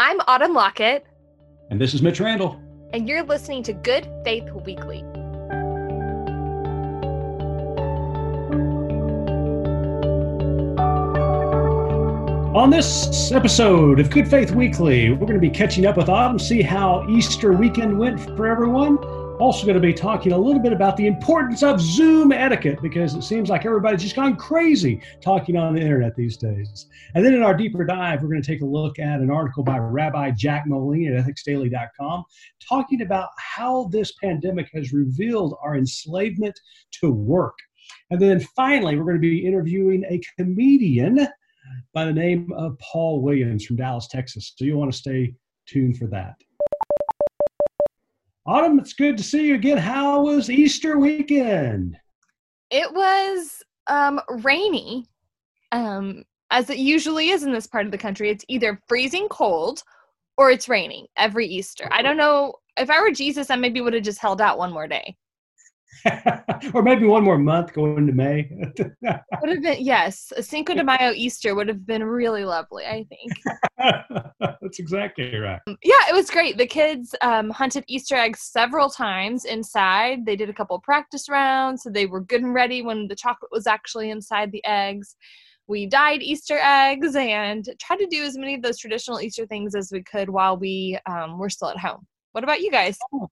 I'm Autumn Lockett. And this is Mitch Randall. And you're listening to Good Faith Weekly. On this episode of Good Faith Weekly, we're going to be catching up with Autumn, see how Easter weekend went for everyone, also, going to be talking a little bit about the importance of Zoom etiquette because it seems like everybody's just gone crazy talking on the internet these days. And then in our deeper dive, we're going to take a look at an article by Rabbi Jack Moline at ethicsdaily.com talking about how this pandemic has revealed our enslavement to work. And then finally, we're going to be interviewing a comedian by the name of Paul Williams from Dallas, Texas. So you'll want to stay tuned for that. Autumn, it's good to see you again. How was Easter weekend? It was um, rainy, um, as it usually is in this part of the country. It's either freezing cold or it's raining every Easter. I don't know. If I were Jesus, I maybe would have just held out one more day. or maybe one more month going to May. would have been yes, a Cinco de Mayo Easter would have been really lovely. I think. That's exactly right. Um, yeah, it was great. The kids um, hunted Easter eggs several times inside. They did a couple practice rounds, so they were good and ready when the chocolate was actually inside the eggs. We dyed Easter eggs and tried to do as many of those traditional Easter things as we could while we um, were still at home. What about you guys? Oh,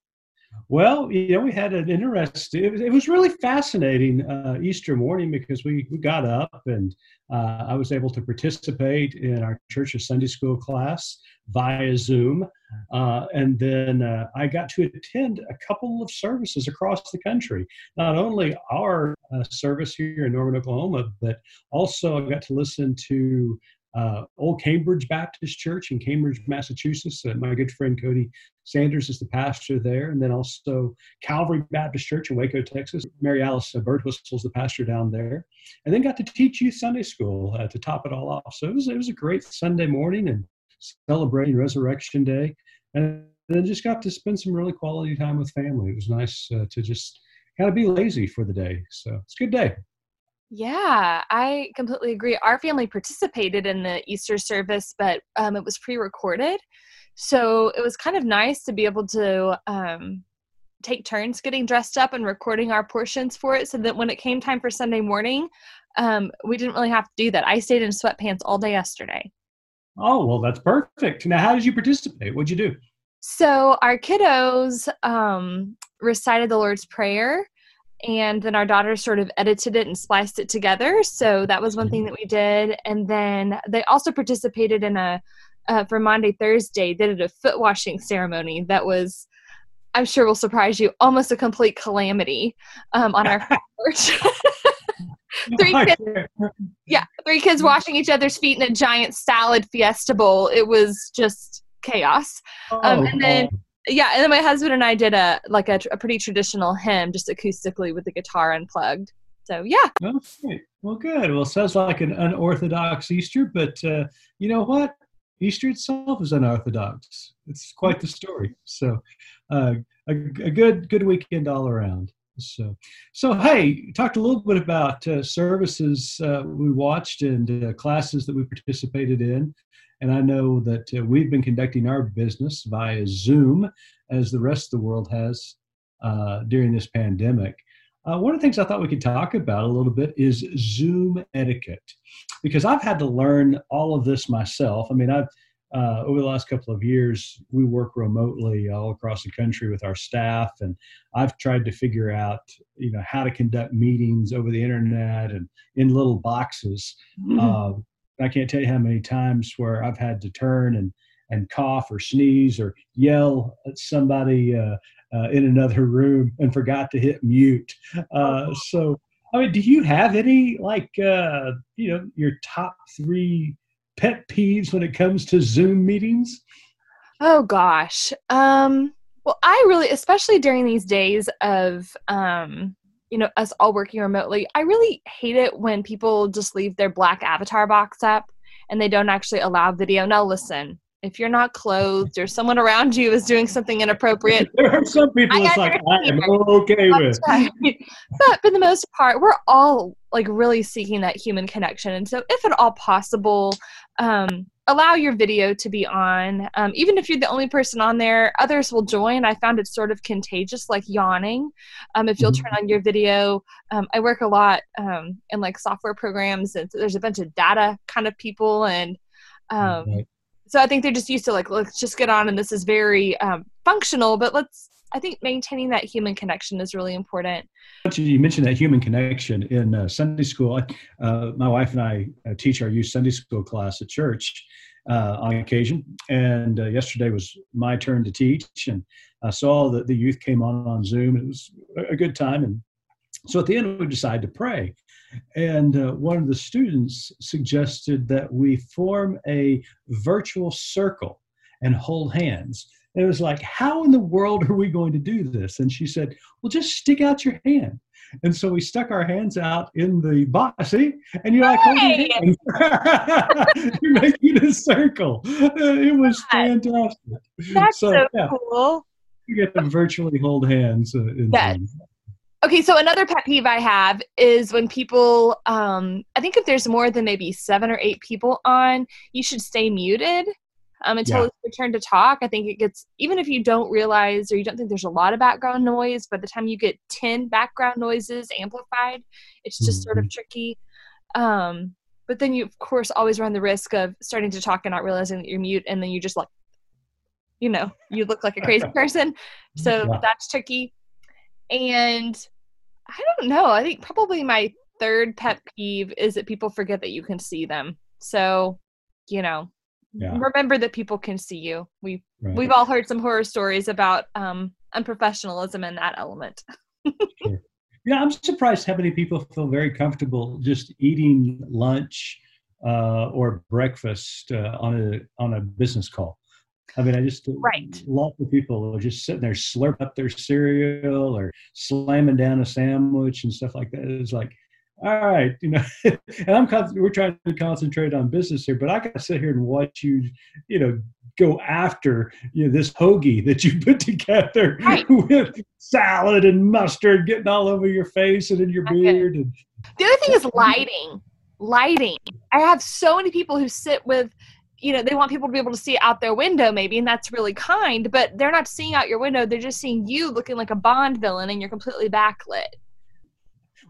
well, you know, we had an interesting. It was, it was really fascinating uh, Easter morning because we we got up and uh, I was able to participate in our church's Sunday school class via Zoom, uh, and then uh, I got to attend a couple of services across the country. Not only our uh, service here in Norman, Oklahoma, but also I got to listen to uh, Old Cambridge Baptist Church in Cambridge, Massachusetts. Uh, my good friend Cody Sanders is the pastor there, and then also Calvary Baptist Church in Waco, Texas. Mary Alice uh, Birdwhistell is the pastor down there, and then got to teach youth Sunday school uh, to top it all off. So it was it was a great Sunday morning and celebrating Resurrection Day, and then just got to spend some really quality time with family. It was nice uh, to just kind of be lazy for the day. So it's a good day. Yeah, I completely agree. Our family participated in the Easter service, but um, it was pre recorded. So it was kind of nice to be able to um, take turns getting dressed up and recording our portions for it so that when it came time for Sunday morning, um, we didn't really have to do that. I stayed in sweatpants all day yesterday. Oh, well, that's perfect. Now, how did you participate? What'd you do? So, our kiddos um, recited the Lord's Prayer and then our daughter sort of edited it and spliced it together. So that was one thing mm-hmm. that we did. And then they also participated in a uh, for Maundy Thursday did a foot washing ceremony that was i'm sure will surprise you almost a complete calamity um, on our porch. Three kids, yeah three kids washing each other's feet in a giant salad fiesta bowl. It was just chaos. Um, oh, and then oh yeah and then my husband and i did a like a, a pretty traditional hymn just acoustically with the guitar unplugged. So yeah. Okay. Well good. Well sounds like an unorthodox easter but uh, you know what? Easter itself is unorthodox. It's quite the story. So uh, a, a, good good weekend all around. So so hey talked a little bit about uh, services uh, we watched and uh, classes that we participated in and I know that uh, we've been conducting our business via Zoom, as the rest of the world has uh, during this pandemic. Uh, one of the things I thought we could talk about a little bit is Zoom etiquette, because I've had to learn all of this myself. I mean, I've uh, over the last couple of years, we work remotely all across the country with our staff, and I've tried to figure out, you know, how to conduct meetings over the internet and in little boxes. Mm-hmm. Uh, I can't tell you how many times where I've had to turn and and cough or sneeze or yell at somebody uh, uh, in another room and forgot to hit mute. Uh, so, I mean, do you have any like uh, you know your top three pet peeves when it comes to Zoom meetings? Oh gosh. Um, well, I really, especially during these days of um, you know us all working remotely i really hate it when people just leave their black avatar box up and they don't actually allow video. Now listen if you're not clothed or someone around you is doing something inappropriate there are some people it's like i'm okay with. but for the most part we're all like really seeking that human connection. And so if at all possible um allow your video to be on. Um, even if you're the only person on there, others will join. I found it sort of contagious, like yawning. Um, if you'll mm-hmm. turn on your video, um, I work a lot um, in like software programs, and so there's a bunch of data kind of people, and um, right. so I think they're just used to like let's just get on, and this is very um, functional, but let's. I think maintaining that human connection is really important. You mentioned that human connection in uh, Sunday school. Uh, my wife and I uh, teach our youth Sunday school class at church, uh, on occasion. And uh, yesterday was my turn to teach, and I saw that the youth came on on Zoom. It was a good time, and so at the end we decided to pray. And uh, one of the students suggested that we form a virtual circle and hold hands. It was like, how in the world are we going to do this? And she said, well, just stick out your hand. And so we stuck our hands out in the box. See? And you're like, hey! you're making a circle. It was fantastic. That's so, so yeah, cool. You get to virtually hold hands. Uh, yes. Okay, so another pet peeve I have is when people, um, I think if there's more than maybe seven or eight people on, you should stay muted um, until yeah. it's your turn to talk. I think it gets, even if you don't realize or you don't think there's a lot of background noise, by the time you get 10 background noises amplified, it's just mm-hmm. sort of mm-hmm. tricky. Um, but then you, of course, always run the risk of starting to talk and not realizing that you're mute, and then you just like, you know, you look like a crazy person. So yeah. that's tricky. And I don't know. I think probably my third pet peeve is that people forget that you can see them. So, you know, yeah. remember that people can see you. We right. we've all heard some horror stories about um, unprofessionalism in that element. sure. Yeah, I'm surprised how many people feel very comfortable just eating lunch uh, or breakfast uh, on a on a business call. I mean, I just right. Lots of people are just sitting there, slurp up their cereal or slamming down a sandwich and stuff like that. It's like, all right, you know, and I'm we're trying to concentrate on business here, but I got to sit here and watch you, you know, go after you know this hoagie that you put together right. with salad and mustard getting all over your face and in your beard. And the other thing is lighting. Lighting. I have so many people who sit with you know they want people to be able to see out their window maybe and that's really kind but they're not seeing out your window they're just seeing you looking like a bond villain and you're completely backlit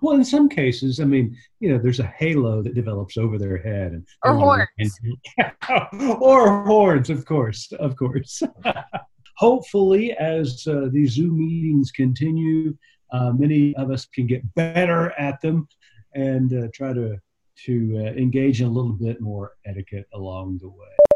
well, in some cases, I mean, you know, there's a halo that develops over their head, and or horns, and, or horns, of course, of course. Hopefully, as uh, these Zoom meetings continue, uh, many of us can get better at them and uh, try to to uh, engage in a little bit more etiquette along the way.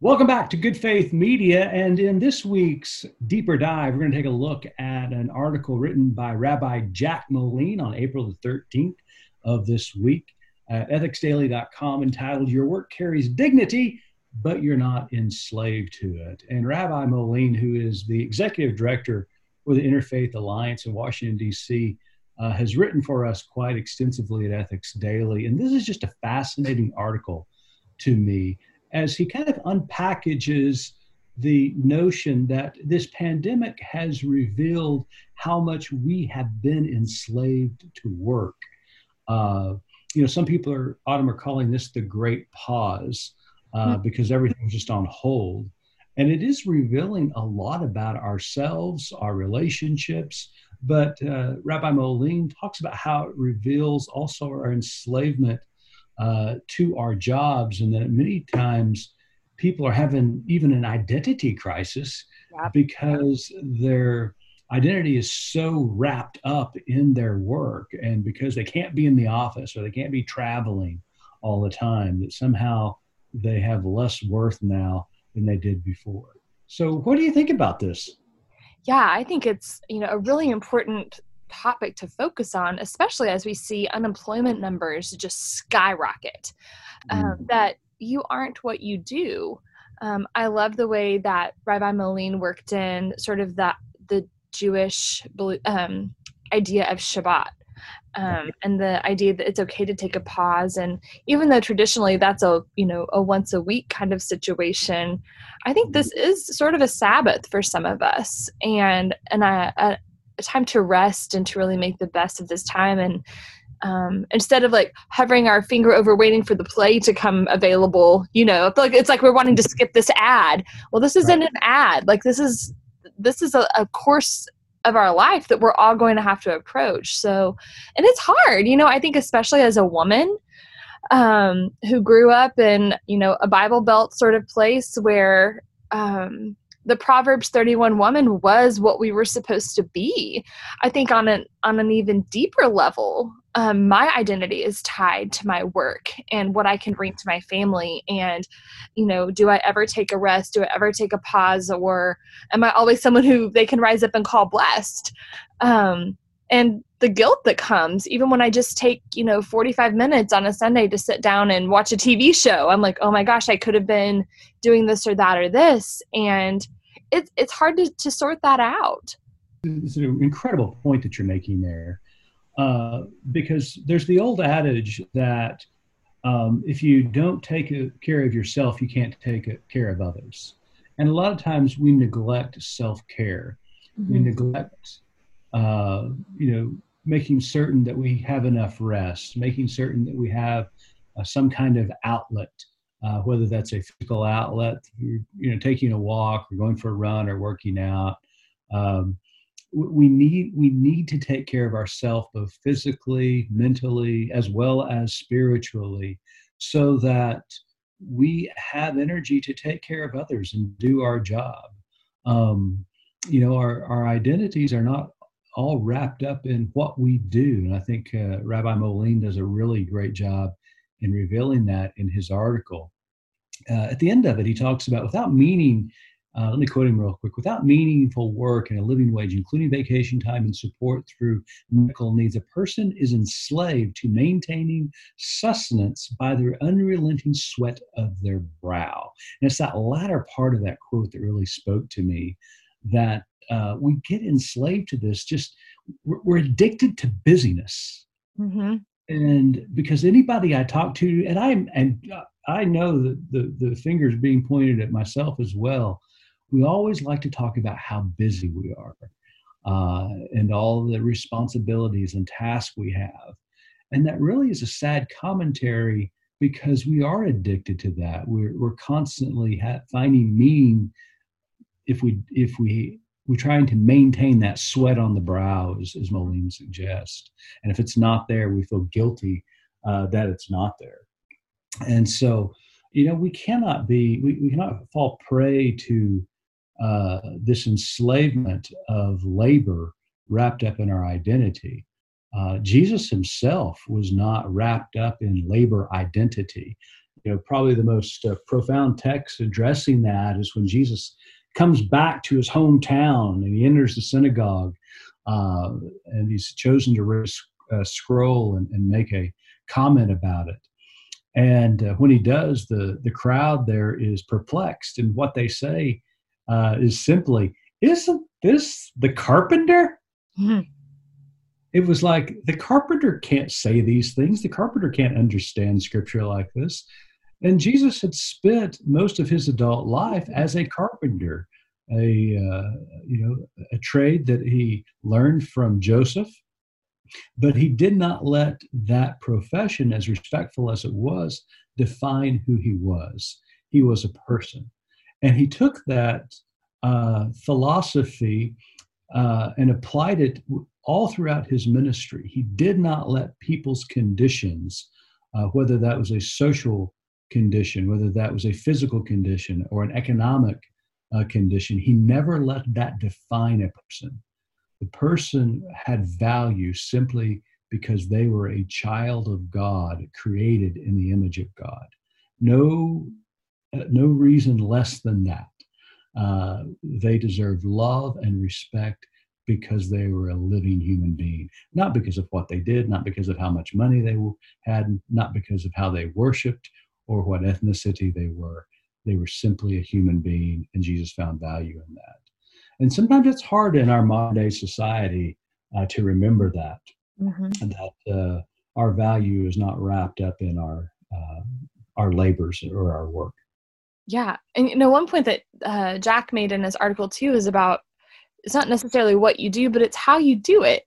Welcome back to Good Faith Media. And in this week's deeper dive, we're going to take a look at an article written by Rabbi Jack Moline on April the 13th of this week at ethicsdaily.com entitled Your Work Carries Dignity, but You're Not Enslaved to It. And Rabbi Moline, who is the executive director for the Interfaith Alliance in Washington, D.C., uh, has written for us quite extensively at Ethics Daily. And this is just a fascinating article to me as he kind of unpackages the notion that this pandemic has revealed how much we have been enslaved to work. Uh, you know, some people are, Autumn, are calling this the great pause uh, mm-hmm. because everything's just on hold. And it is revealing a lot about ourselves, our relationships. But uh, Rabbi Moline talks about how it reveals also our enslavement uh, to our jobs, and that many times people are having even an identity crisis yep. because their identity is so wrapped up in their work and because they can't be in the office or they can't be traveling all the time that somehow they have less worth now than they did before so what do you think about this yeah i think it's you know a really important topic to focus on, especially as we see unemployment numbers just skyrocket. Um, mm. that you aren't what you do. Um, I love the way that Rabbi Moline worked in sort of that the Jewish um, idea of Shabbat. Um, and the idea that it's okay to take a pause and even though traditionally that's a you know a once a week kind of situation i think this is sort of a sabbath for some of us and and I, a time to rest and to really make the best of this time. And um, instead of like hovering our finger over waiting for the play to come available you know like it's like we're wanting to skip this ad. Well this isn't right. an ad. Like this is this is a, a course of our life that we're all going to have to approach. So and it's hard you know i think especially as a woman um, who grew up in you know a bible belt sort of place where um, the Proverbs 31 woman was what we were supposed to be. I think on an on an even deeper level, um, my identity is tied to my work and what I can bring to my family. And, you know, do I ever take a rest? Do I ever take a pause? Or am I always someone who they can rise up and call blessed? Um, and the guilt that comes even when i just take you know 45 minutes on a sunday to sit down and watch a tv show i'm like oh my gosh i could have been doing this or that or this and it's it's hard to, to sort that out. It's an incredible point that you're making there, uh, because there's the old adage that um, if you don't take care of yourself, you can't take care of others. And a lot of times we neglect self care. Mm-hmm. We neglect, uh, you know, making certain that we have enough rest, making certain that we have uh, some kind of outlet uh, whether that's a physical outlet, you know, taking a walk or going for a run or working out. Um, we need we need to take care of ourselves both physically, mentally, as well as spiritually, so that we have energy to take care of others and do our job. Um, you know, our our identities are not all wrapped up in what we do, and I think uh, Rabbi Moline does a really great job in revealing that in his article. Uh, at the end of it, he talks about without meaning, uh, let me quote him real quick without meaningful work and a living wage, including vacation time and support through medical needs, a person is enslaved to maintaining sustenance by their unrelenting sweat of their brow. And it's that latter part of that quote that really spoke to me that uh, we get enslaved to this, just we're, we're addicted to busyness. Mm-hmm and because anybody I talk to, and I'm and I know that the the fingers being pointed at myself as well. We always like to talk about how busy we are, uh, and all the responsibilities and tasks we have, and that really is a sad commentary because we are addicted to that. We're we're constantly ha- finding meaning if we if we we're trying to maintain that sweat on the brow, as, as Moline suggests. And if it's not there, we feel guilty uh, that it's not there. And so, you know, we cannot be, we, we cannot fall prey to uh, this enslavement of labor wrapped up in our identity. Uh, Jesus himself was not wrapped up in labor identity. You know, probably the most uh, profound text addressing that is when Jesus comes back to his hometown and he enters the synagogue uh, and he's chosen to read a scroll and, and, make a comment about it. And uh, when he does, the, the crowd there is perplexed. And what they say uh, is simply, Isn't this the carpenter? Mm-hmm. It was like the carpenter can't say these things. The carpenter can't understand scripture like this. And Jesus had spent most of his adult life as a carpenter, a uh, you know a trade that he learned from Joseph. But he did not let that profession, as respectful as it was, define who he was. He was a person, and he took that uh, philosophy uh, and applied it all throughout his ministry. He did not let people's conditions, uh, whether that was a social condition, whether that was a physical condition or an economic uh, condition, he never let that define a person. The person had value simply because they were a child of God, created in the image of God. No, uh, no reason less than that. Uh, they deserved love and respect because they were a living human being, not because of what they did, not because of how much money they had, not because of how they worshiped or what ethnicity they were. They were simply a human being, and Jesus found value in that. And sometimes it's hard in our modern day society uh, to remember that, mm-hmm. that uh, our value is not wrapped up in our uh, our labors or our work. Yeah, and you know, one point that uh, Jack made in his article too is about it's not necessarily what you do, but it's how you do it.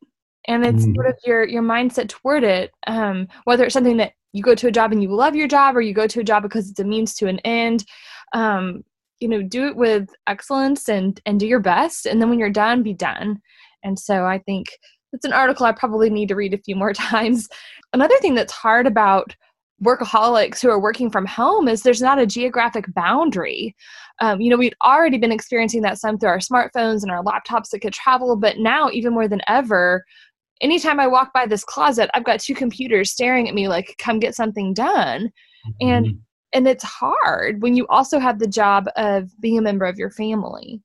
and it's mm. sort of your your mindset toward it um, whether it's something that you go to a job and you love your job or you go to a job because it's a means to an end um, you know do it with excellence and and do your best. And then when you're done be done. And so i think it's an article i probably need to read a few more times. Another thing that's hard about workaholics who are working from home is there's not a geographic boundary. Um, you know, we'd already been experiencing that some through our smartphones and our laptops that could travel, but now, even more than ever, anytime I walk by this closet, I've got two computers staring at me like, come get something done. Mm-hmm. And and it's hard when you also have the job of being a member of your family.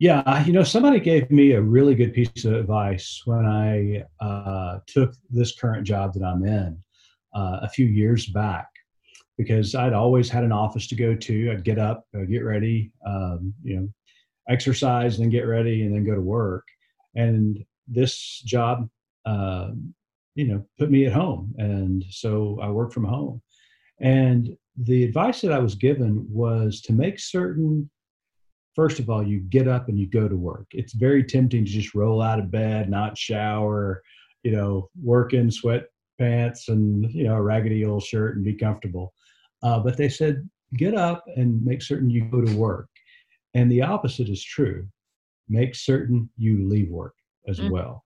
Yeah, you know, somebody gave me a really good piece of advice when I uh, took this current job that I'm in uh, a few years back because I'd always had an office to go to. I'd get up, I'd get ready, um, you know, exercise, then get ready, and then go to work. And this job, uh, you know, put me at home, and so I work from home. And the advice that I was given was to make certain, first of all, you get up and you go to work. It's very tempting to just roll out of bed, not shower, you know, work in sweatpants and you know a raggedy old shirt and be comfortable. Uh, but they said get up and make certain you go to work. And the opposite is true. Make certain you leave work as mm-hmm. well.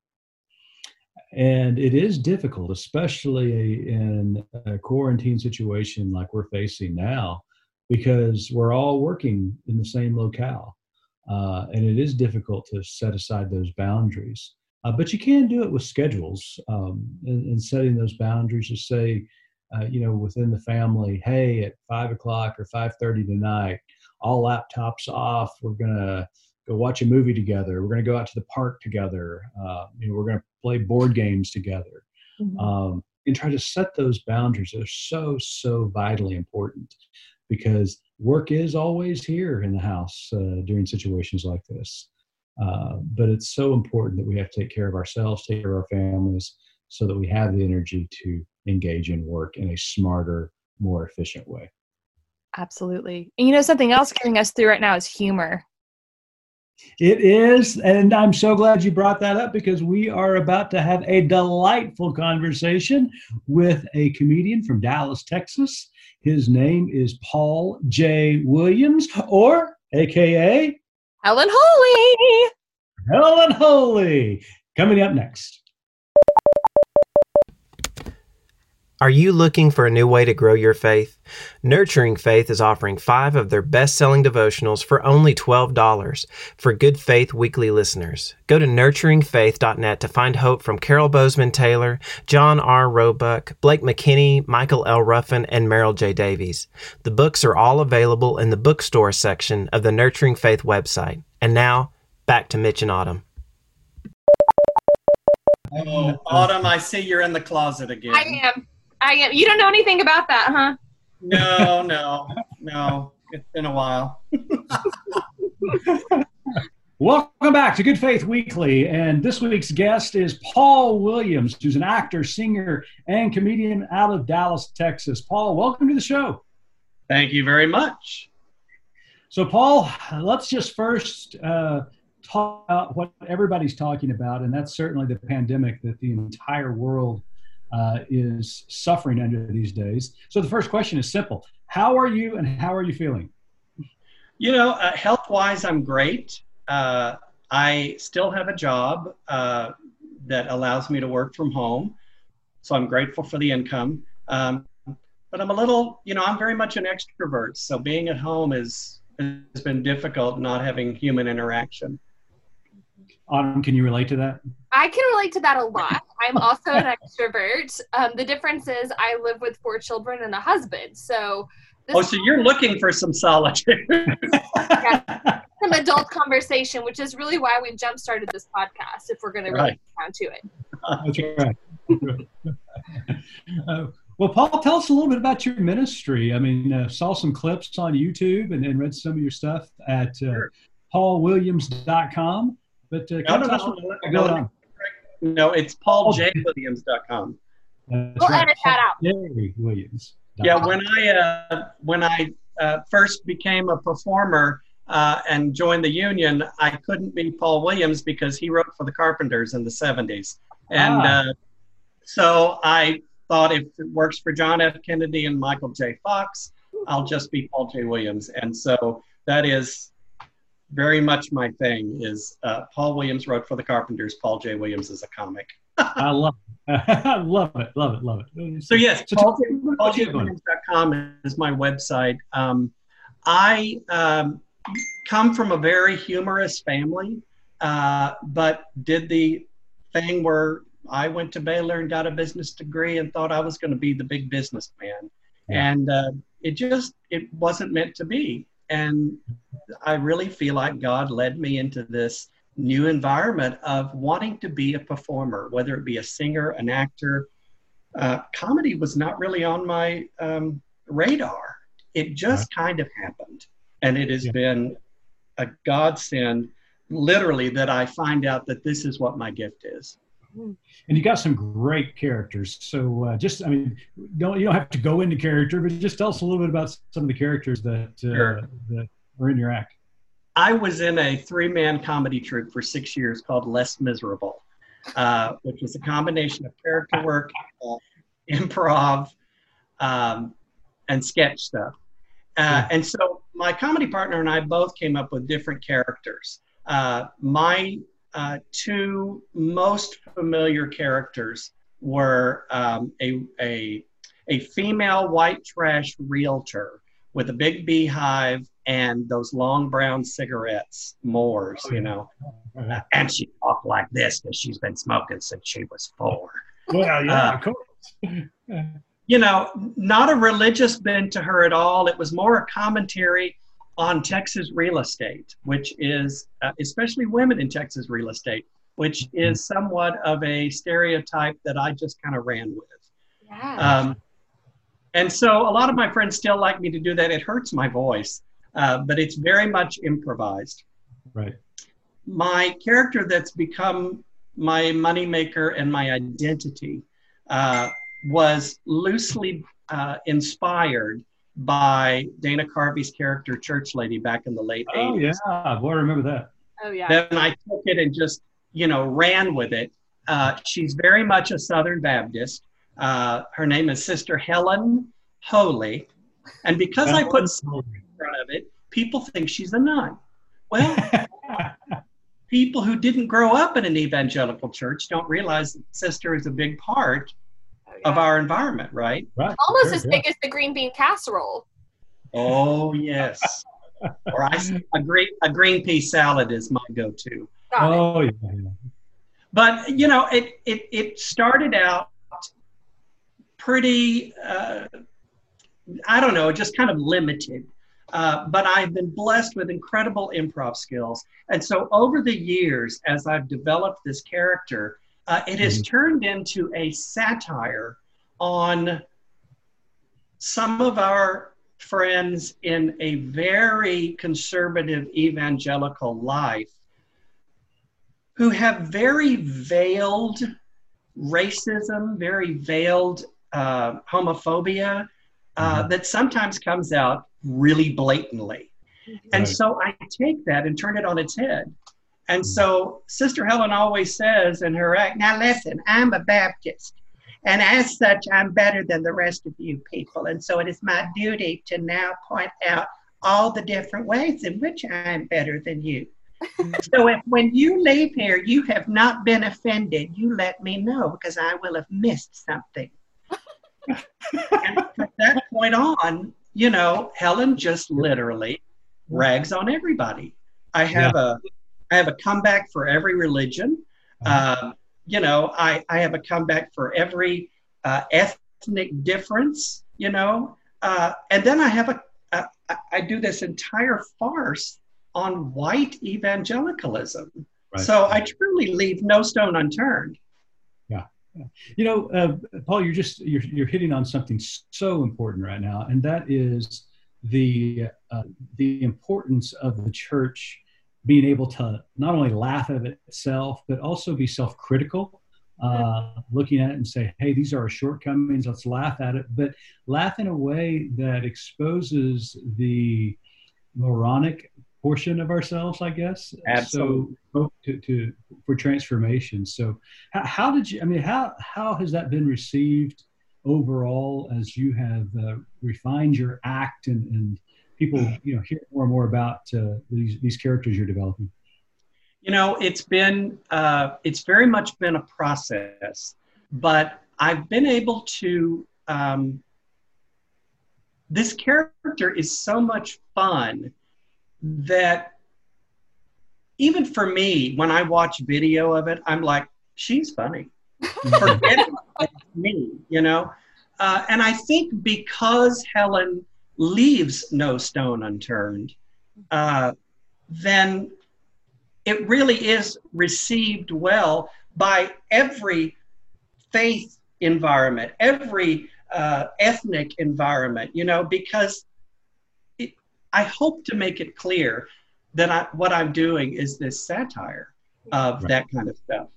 And it is difficult, especially in a quarantine situation like we're facing now, because we're all working in the same locale. Uh, and it is difficult to set aside those boundaries. Uh, but you can do it with schedules um, and, and, setting those boundaries to say, uh, you know, within the family, hey, at five o'clock or five thirty tonight, all laptops off. We're gonna go watch a movie together. We're going to go out to the park together. Uh, you know, we're going to play board games together. Mm-hmm. Um, and try to set those boundaries. They're so, so vitally important because work is always here in the house uh, during situations like this. Uh, but it's so important that we have to take care of ourselves, take care of our families, so that we have the energy to engage in work in a smarter, more efficient way. Absolutely. And you know, something else getting us through right now is humor. It is, and I'm so glad you brought that up because we are about to have a delightful conversation with a comedian from Dallas, Texas. His name is Paul J. Williams, or AKA Helen Holy. Helen Holy. Coming up next. Are you looking for a new way to grow your faith? Nurturing Faith is offering five of their best selling devotionals for only $12 for Good Faith Weekly listeners. Go to nurturingfaith.net to find hope from Carol Bozeman Taylor, John R. Roebuck, Blake McKinney, Michael L. Ruffin, and Merrill J. Davies. The books are all available in the bookstore section of the Nurturing Faith website. And now, back to Mitch and Autumn. Oh, Autumn, I see you're in the closet again. I am. I am. You don't know anything about that, huh? No, no, no. It's been a while. Welcome back to Good Faith Weekly. And this week's guest is Paul Williams, who's an actor, singer, and comedian out of Dallas, Texas. Paul, welcome to the show. Thank you very much. So, Paul, let's just first uh, talk about what everybody's talking about, and that's certainly the pandemic that the entire world uh, is suffering under these days. So the first question is simple: How are you, and how are you feeling? You know, uh, health-wise, I'm great. Uh, I still have a job uh, that allows me to work from home, so I'm grateful for the income. Um, but I'm a little, you know, I'm very much an extrovert, so being at home is has been difficult, not having human interaction. Autumn, can you relate to that? I can relate to that a lot. I'm also an extrovert. Um, the difference is I live with four children and a husband. So. oh, so you're looking for some solitude. yeah, some adult conversation, which is really why we jump started this podcast. If we're going right. to really get down to it. That's right. uh, well, Paul, tell us a little bit about your ministry. I mean, uh, saw some clips on YouTube and, and read some of your stuff at uh, sure. paulwilliams.com. But uh, no, no, no, no, no, no, it's pauljwilliams.com. That's we'll right. edit that out. J. Williams. Yeah, when I uh, when I uh, first became a performer, uh, and joined the union, I couldn't be Paul Williams because he wrote for the Carpenters in the 70s. And Ah. uh, so I thought if it works for John F. Kennedy and Michael J. Fox, I'll just be Paul J. Williams. And so that is very much my thing is uh, Paul Williams wrote for the Carpenters. Paul J. Williams is a comic. I love it. I love it. Love it. Love it. So yes, So Paul, tell me what you have on. pauljwilliams.com is my website. Um, I um, come from a very humorous family, uh, but did the thing where I went to Baylor and got a business degree and thought I was going to be the big businessman, Yeah. and uh, it just it wasn't meant to be. And I really feel like God led me into this new environment of wanting to be a performer, whether it be a singer, an actor, uh, comedy was not really on my um, radar. It just kind of happened. And it has Yeah. been a godsend, literally, that I find out that this is what my gift is. And you got some great characters. So uh, just, I mean, don't you don't have to go into character, but just tell us a little bit about some of the characters that uh, Sure. that are in your act. I was in a three man comedy troupe for six years called Less Miserable, uh, which was a combination of character work, uh, improv, um, and sketch stuff. Uh, and so my comedy partner and I both came up with different characters. Uh, my uh, two most familiar characters were um, a, a, a female white trash realtor with a big beehive and those long brown cigarettes, Mores, you know. Uh, and she talked like this because she's been smoking since she was four. well, yeah, Uh, of course. You know, not a religious bent to her at all. It was more a commentary on Texas real estate, which is, uh, especially women in Texas real estate, which is somewhat of a stereotype that I just kind of ran with. Yeah. Um, and so a lot of my friends still like me to do that. It hurts my voice, uh, but it's very much improvised. right. My character that's become my moneymaker and my identity uh, was loosely uh, inspired by Dana Carvey's character, Church Lady, back in the late Oh 80s. yeah, boy, I remember that. oh yeah. Then I took it and just, you know, ran with it. Uh, she's very much a Southern Baptist. Uh, her name is Sister Helen Holy. And because I put in front of it, people think she's a nun. Well, people who didn't grow up in an evangelical church don't realize that sister is a big part of our environment, right? right. Almost sure, as yeah. big as the green bean casserole. Oh yes. or I a green a green pea salad is my go-to. Got. Oh yeah, yeah. But you know, it it it started out pretty. Uh, I don't know, just kind of limited. Uh, but I've been blessed with incredible improv skills. And so over the years, as I've developed this character, uh, it has turned into a satire on some of our friends in a very conservative evangelical life who have very veiled racism, very veiled uh, homophobia uh, Mhm. that sometimes comes out really blatantly. And Right. so I take that and turn it on its head. And so Sister Helen always says in her act, now listen, I'm a Baptist. And as such, I'm better than the rest of you people. And so it is my duty to now point out all the different ways in which I'm better than you. so if when you leave here, you have not been offended, you let me know because I will have missed something. and from that point on, you know, Helen just literally rags on everybody. I have a I have a comeback for every religion. Um, you know, I, I have a comeback for every uh, ethnic difference, you know, uh, and then I have a, a I- I do this entire farce on white evangelicalism. Right. So I truly leave no stone unturned. Yeah. You know, uh, Paul, you're just you're you're hitting on something so important right now, and that is the uh, the importance of the church being able to not only laugh at itself but also be self-critical, uh, looking at it and say, "Hey, these are our shortcomings. Let's laugh at it," but laugh in a way that exposes the moronic portion of ourselves, I guess. Absolutely. So to, to for transformation. So how, how, did you? I mean, how how has that been received overall as you have uh, refined your act and, and people you know hear more and more about uh, these these characters you're developing? You know, it's been uh, it's very much been a process, but I've been able to. Um, this character is so much fun that even for me, when I watch video of it, I'm like, she's funny. Forget me, you know? Uh, and I think because Helen leaves no stone unturned, uh, then it really is received well by every faith environment, every uh, ethnic environment, you know, because it, I hope to make it clear that I, what I'm doing is this satire of right. that kind of stuff.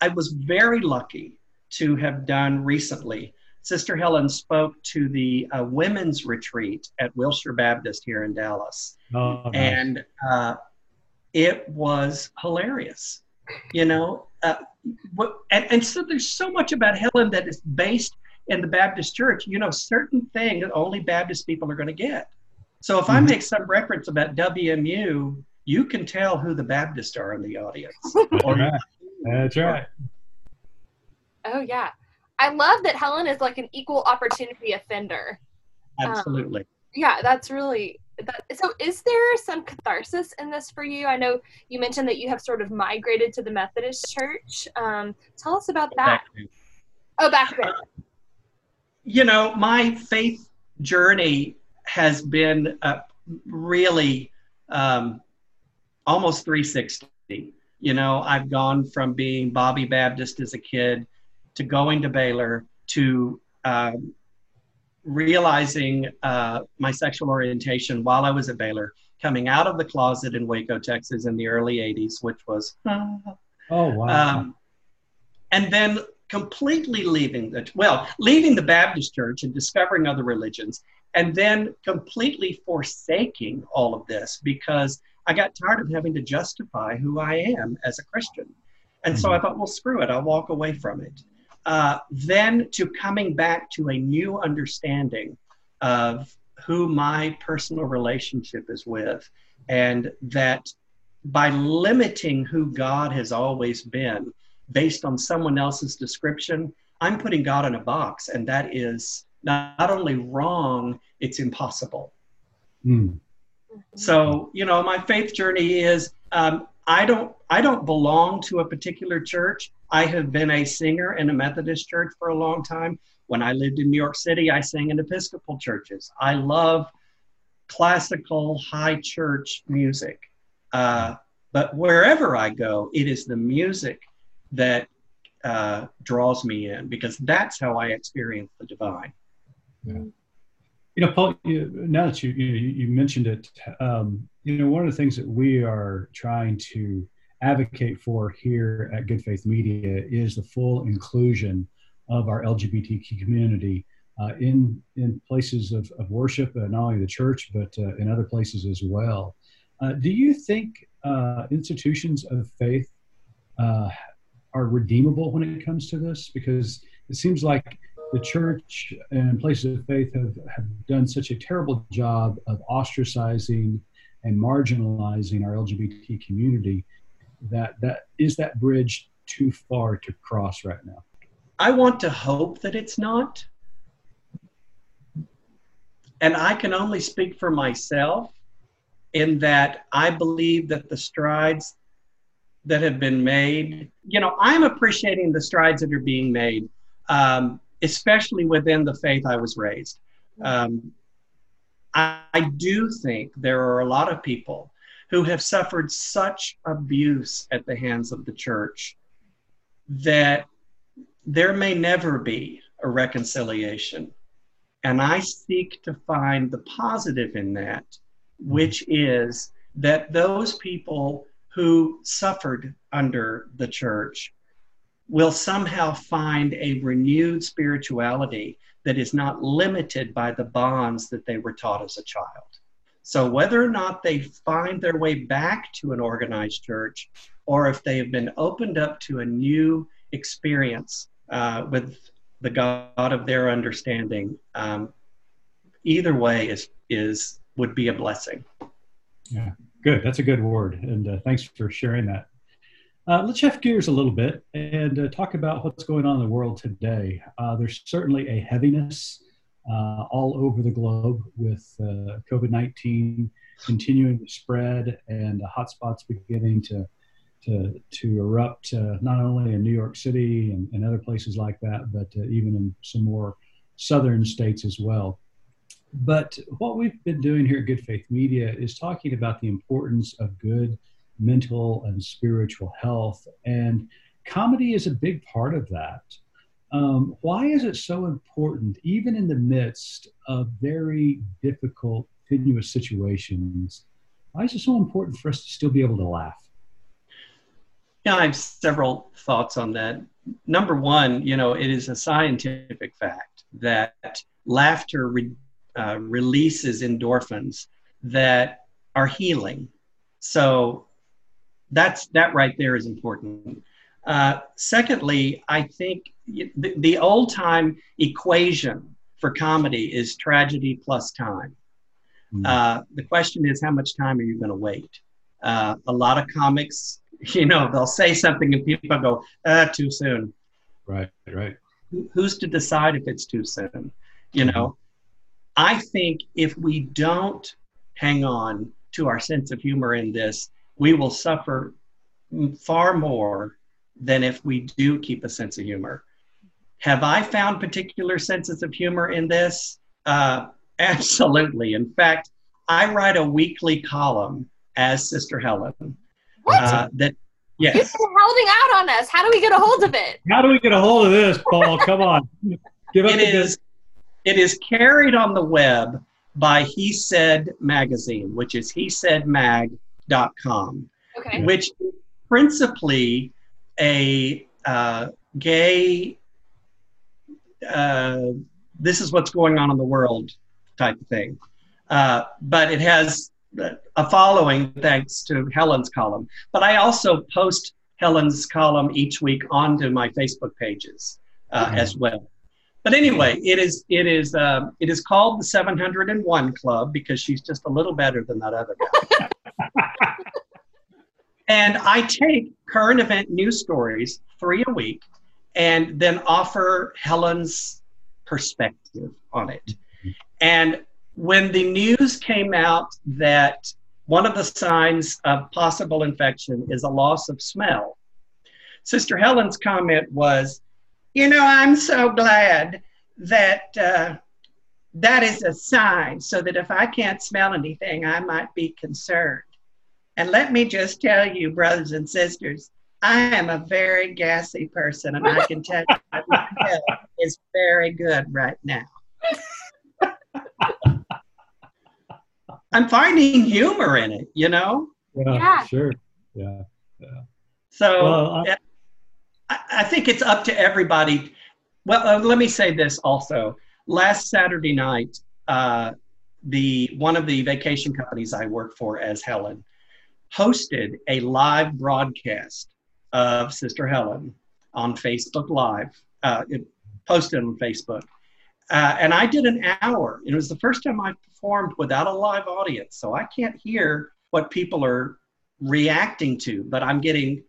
I was very lucky to have done recently. Sister Helen spoke to the uh, women's retreat at Wilshire Baptist here in Dallas. Oh, nice. And uh, it was hilarious. You know, uh, what, and, and so there's so much about Helen that is based in the Baptist church. You know, certain things that only Baptist people are going to get. So if mm-hmm. I make some reference about WMU, you can tell who the Baptists are in the audience. right. That's right. Oh yeah, I love that Helen is like an equal opportunity offender. Absolutely. Um, yeah, that's really that, so is there some catharsis in this for you? I know you mentioned that you have sort of migrated to the methodist church. Um, tell us about that. Back oh back then. You know my faith journey has been uh, really um, almost 360 you know i've gone from being bobby baptist as a kid to going to baylor to um, realizing uh, my sexual orientation while I was at Baylor, coming out of the closet in Waco, Texas in the early 80s, which was, oh, wow. Um, and then completely leaving the, well, leaving the Baptist church and discovering other religions, and then completely forsaking all of this because I got tired of having to justify who I am as a Christian. And mm-hmm. so I thought, well, screw it, I'll walk away from it uh, then to coming back to a new understanding of who my personal relationship is with, and that by limiting who God has always been based on someone else's description, I'm putting God in a box, and that is not only wrong, it's impossible. Mm. So, you know, my faith journey is um, I don't I don't belong to a particular church. I have been a singer in a Methodist church for a long time. When I lived in New York City, I sang in Episcopal churches. I love classical high church music. Uh, but wherever I go, it is the music that uh, draws me in because that's how I experience the divine. Yeah. You know, Paul. You, now that you, you you mentioned it, um, you know, one of the things that we are trying to advocate for here at Good Faith Media is the full inclusion of our LGBTQ community uh, in in places of, of worship, uh, not only the church but uh, in other places as well. Uh, do you think uh, institutions of faith uh, are redeemable when it comes to this? Because it seems like the church and places of faith have, have done such a terrible job of ostracizing and marginalizing our LGBT community that that is that bridge too far to cross right now? I want to hope that it's not. And I can only speak for myself in that I believe that the strides that have been made, you know, I'm appreciating the strides that are being made, um, especially within the faith I was raised. Um, I, I do think there are a lot of people who have suffered such abuse at the hands of the church that there may never be a reconciliation. And I seek to find the positive in that, which is that those people who suffered under the church will somehow find a renewed spirituality that is not limited by the bonds that they were taught as a child. So whether or not they find their way back to an organized church, or if they have been opened up to a new experience uh, with the God of their understanding, um, either way is is would be a blessing. Yeah, good. That's a good word, and uh, thanks for sharing that. Uh, let's shift gears a little bit and uh, talk about what's going on in the world today. Uh, there's certainly a heaviness uh, all over the globe with uh, COVID 19 continuing to spread and hotspots beginning to, to, to erupt uh, not only in New York City and, and other places like that, but even in some more southern states as well. But what we've been doing here at Good Faith Media is talking about the importance of good mental and spiritual health. And comedy is a big part of that. Um, why is it so important, even in the midst of very difficult, tenuous situations? Why is it so important for us to still be able to laugh? Yeah, I have several thoughts on that. Number one, you know, it is a scientific fact that laughter re- uh, releases endorphins that are healing. So that's that right there is important. Uh, secondly, I think the, the old time equation for comedy is tragedy plus time. Mm. Uh, the question is, how much time are you going to wait? Uh, a lot of comics, you know, they'll say something and people go, ah, too soon. Right, right. Who's to decide if it's too soon? You know, mm-hmm. I think if we don't hang on to our sense of humor in this, we will suffer far more than if we do keep a sense of humor. Have I found particular senses of humor in this? Uh, absolutely. In fact, I write a weekly column as Sister Helen. What? Uh, that yes. You've been holding out on us. How do we get a hold of it? How do we get a hold of this, Paul? Come on. Give us it is, it is carried on the web by He Said Magazine, which is he said mag.com, okay. which is principally a uh, gay, uh, this is what's going on in the world type of thing. Uh, but it has a following thanks to Helen's column. But I also post Helen's column each week onto my Facebook pages uh, mm-hmm. as well. But anyway, it is it is uh, it is called the 701 Club because she's just a little better than that other guy. And I take current event news stories, three a week, and then offer Helen's perspective on it. And when the news came out that one of the signs of possible infection is a loss of smell, Sister Helen's comment was, You know, I'm so glad that uh, that is a sign so that if I can't smell anything, I might be concerned. And let me just tell you, brothers and sisters, I am a very gassy person, and I can tell you that my health is very good right now. I'm finding humor in it, you know? Yeah, yeah. sure. Yeah. yeah. So well, I, I, think it's up to everybody. Well, uh, let me say this also. Last Saturday night, uh, the one of the vacation companies I work for as Helen hosted a live broadcast of Sister Helen on Facebook Live. Uh, it posted on Facebook. Uh, and I did an hour. It was the first time I performed without a live audience. So I can't hear what people are reacting to, but I'm getting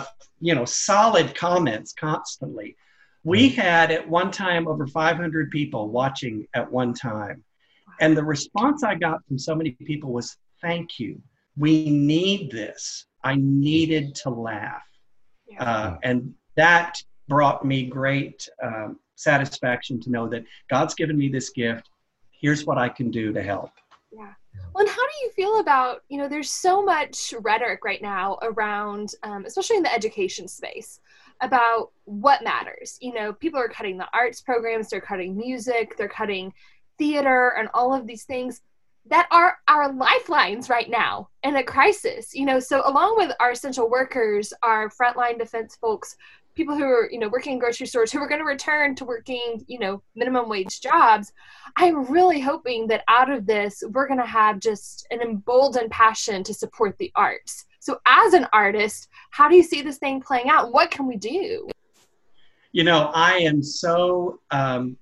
a, you know, solid comments constantly. We had at one time over 500 people watching at one time. And the response I got from so many people was, thank you we need this. I needed to laugh. Yeah. Uh, and that brought me great um, satisfaction to know that God's given me this gift. Here's what I can do to help. Yeah. Well, and how do you feel about, you know, there's so much rhetoric right now around, um, especially in the education space, about what matters. You know, people are cutting the arts programs, they're cutting music, they're cutting theater, and all of these things that are our lifelines right now in a crisis you know so along with our essential workers our frontline defense folks people who are you know working in grocery stores who are going to return to working you know minimum wage jobs i'm really hoping that out of this we're going to have just an emboldened passion to support the arts. So as an artist how do you see this thing playing out? What can we do? You know i am so um,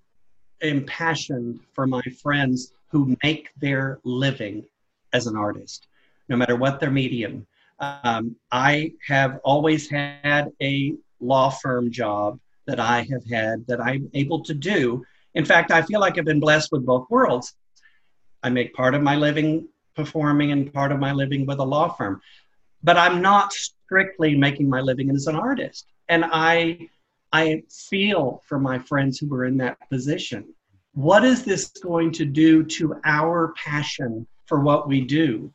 impassioned for my friends who make their living as an artist no matter what their medium. Um, I have always had a law firm job that I have had that I'm able to do. In fact, I feel like I've been blessed with both worlds. I make part of my living performing and part of my living with a law firm. But I'm not strictly making my living as an artist. And I I feel for my friends who are in that position. What is this going to do to our passion for what we do?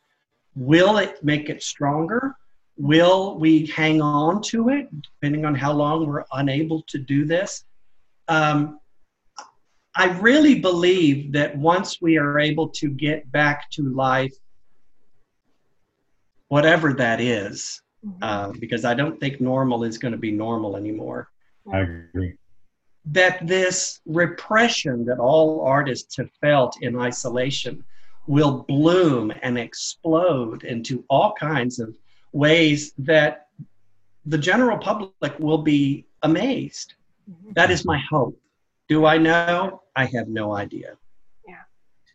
Will it make it stronger? Will we hang on to it, depending on how long we're unable to do this? Um, I really believe that once we are able to get back to life, whatever that is, mm-hmm. uh, because I don't think normal is going to be normal anymore. I agree. That this repression that all artists have felt in isolation will bloom and explode into all kinds of ways that the general public will be amazed. Mm-hmm. That is my hope. Do I know? I have no idea. Yeah.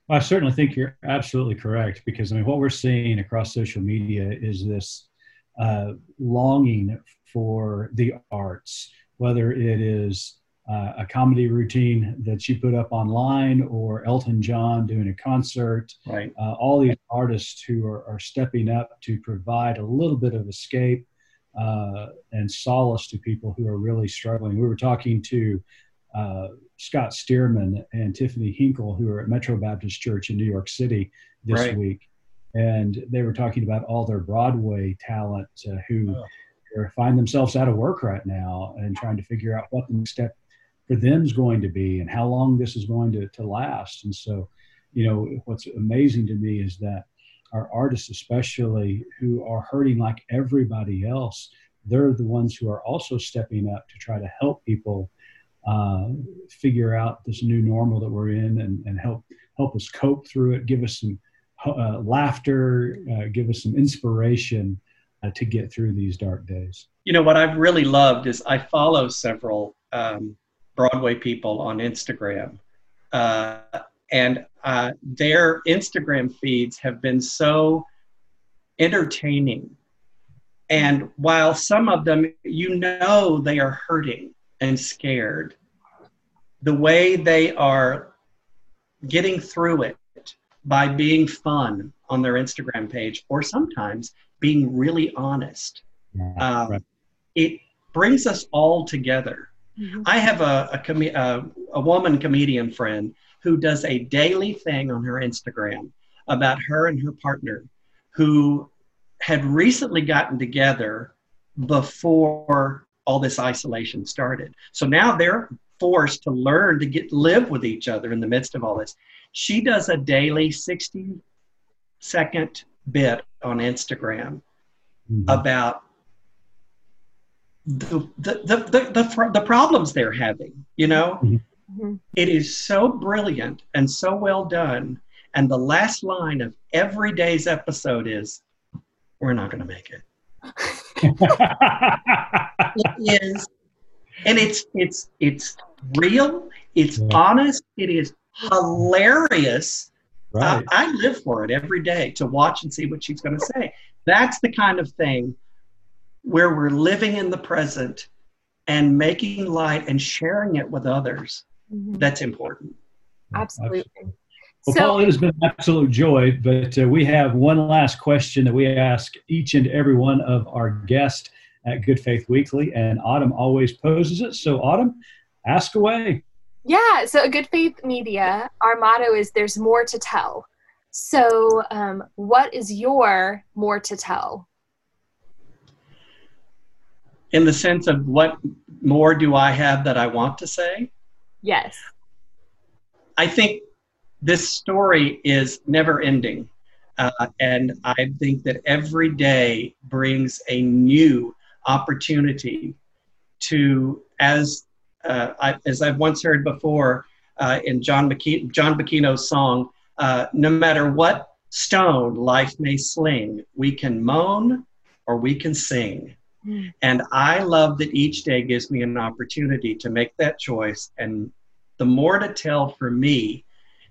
Well, I certainly think you're absolutely correct because I mean, what we're seeing across social media is this uh, longing for the arts, whether it is uh, a comedy routine that she put up online or Elton John doing a concert. Right. Uh, all these artists who are, are, stepping up to provide a little bit of escape uh, and solace to people who are really struggling. We were talking to uh, Scott Stearman and Tiffany Hinkle, who are at Metro Baptist Church in New York City this right. week. And they were talking about all their Broadway talent uh, who oh. find themselves out of work right now and trying to figure out what the next step for them is going to be and how long this is going to, to last. And so, you know, what's amazing to me is that our artists, especially who are hurting like everybody else, they're the ones who are also stepping up to try to help people uh, figure out this new normal that we're in and, and help help us cope through it, give us some uh, laughter, uh, give us some inspiration uh, to get through these dark days. You know what I've really loved is I follow several um, Broadway people on Instagram. Uh, and uh, their Instagram feeds have been so entertaining. And while some of them, you know, they are hurting and scared, the way they are getting through it by being fun on their Instagram page or sometimes being really honest, yeah, um, right. it brings us all together Mm-hmm. I have a, a, com- a, a woman comedian friend who does a daily thing on her Instagram about her and her partner who had recently gotten together before all this isolation started. So now they're forced to learn to get live with each other in the midst of all this. She does a daily 60 second bit on Instagram mm-hmm. about the the, the, the, the, the problems they're having you know mm-hmm. mm-hmm. it is so brilliant and so well done and the last line of every day's episode is we're not going to make it it is and it's it's it's real it's yeah. honest it is hilarious right. uh, i live for it every day to watch and see what she's going to say that's the kind of thing where we're living in the present and making light and sharing it with others. Mm-hmm. That's important. Absolutely. Well, so, Paul, it has been an absolute joy, but uh, we have one last question that we ask each and every one of our guests at Good Faith Weekly, and Autumn always poses it. So, Autumn, ask away. Yeah, so Good Faith Media, our motto is there's more to tell. So, um, what is your more to tell? In the sense of what more do I have that I want to say? Yes. I think this story is never ending. Uh, and I think that every day brings a new opportunity to, as uh, I, as I've once heard before uh, in John, McKe- John Bucchino's song, uh, no matter what stone life may sling, we can moan or we can sing. And I love that each day gives me an opportunity to make that choice. And the more to tell for me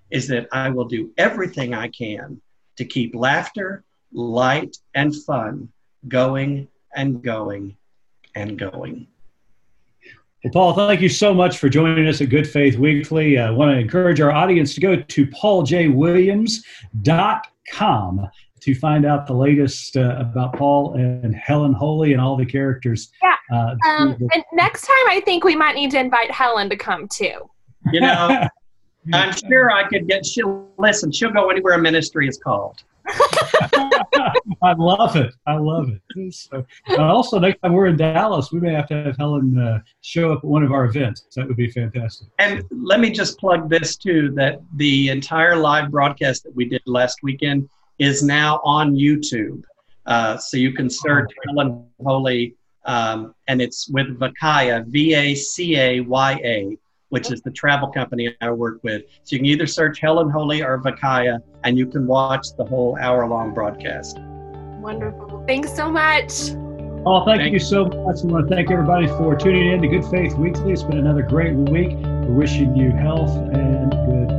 is that I will do everything I can to keep laughter, light, and fun going and going and going. Well, Paul, thank you so much for joining us at Good Faith Weekly. Uh, I want to encourage our audience to go to pauljwilliams.com to find out the latest uh, about Paul and Helen Holy and all the characters. Yeah. Uh, um, the- and next time, I think we might need to invite Helen to come too. You know, I'm sure I could get. She'll listen. She'll go anywhere a ministry is called. I love it. I love it. So, also, next time we're in Dallas, we may have to have Helen uh, show up at one of our events. That would be fantastic. And let me just plug this too: that the entire live broadcast that we did last weekend is now on YouTube. Uh, so you can search oh, Helen Holy, um, and it's with Vacaya, V A C A Y A which is the travel company I work with. So you can either search Helen Holy or Vacaya, and you can watch the whole hour long broadcast. Wonderful. Thanks so much. Paul, thank, thank you so much. I want to thank everybody for tuning in to Good Faith Weekly. It's been another great week. We're wishing you health and good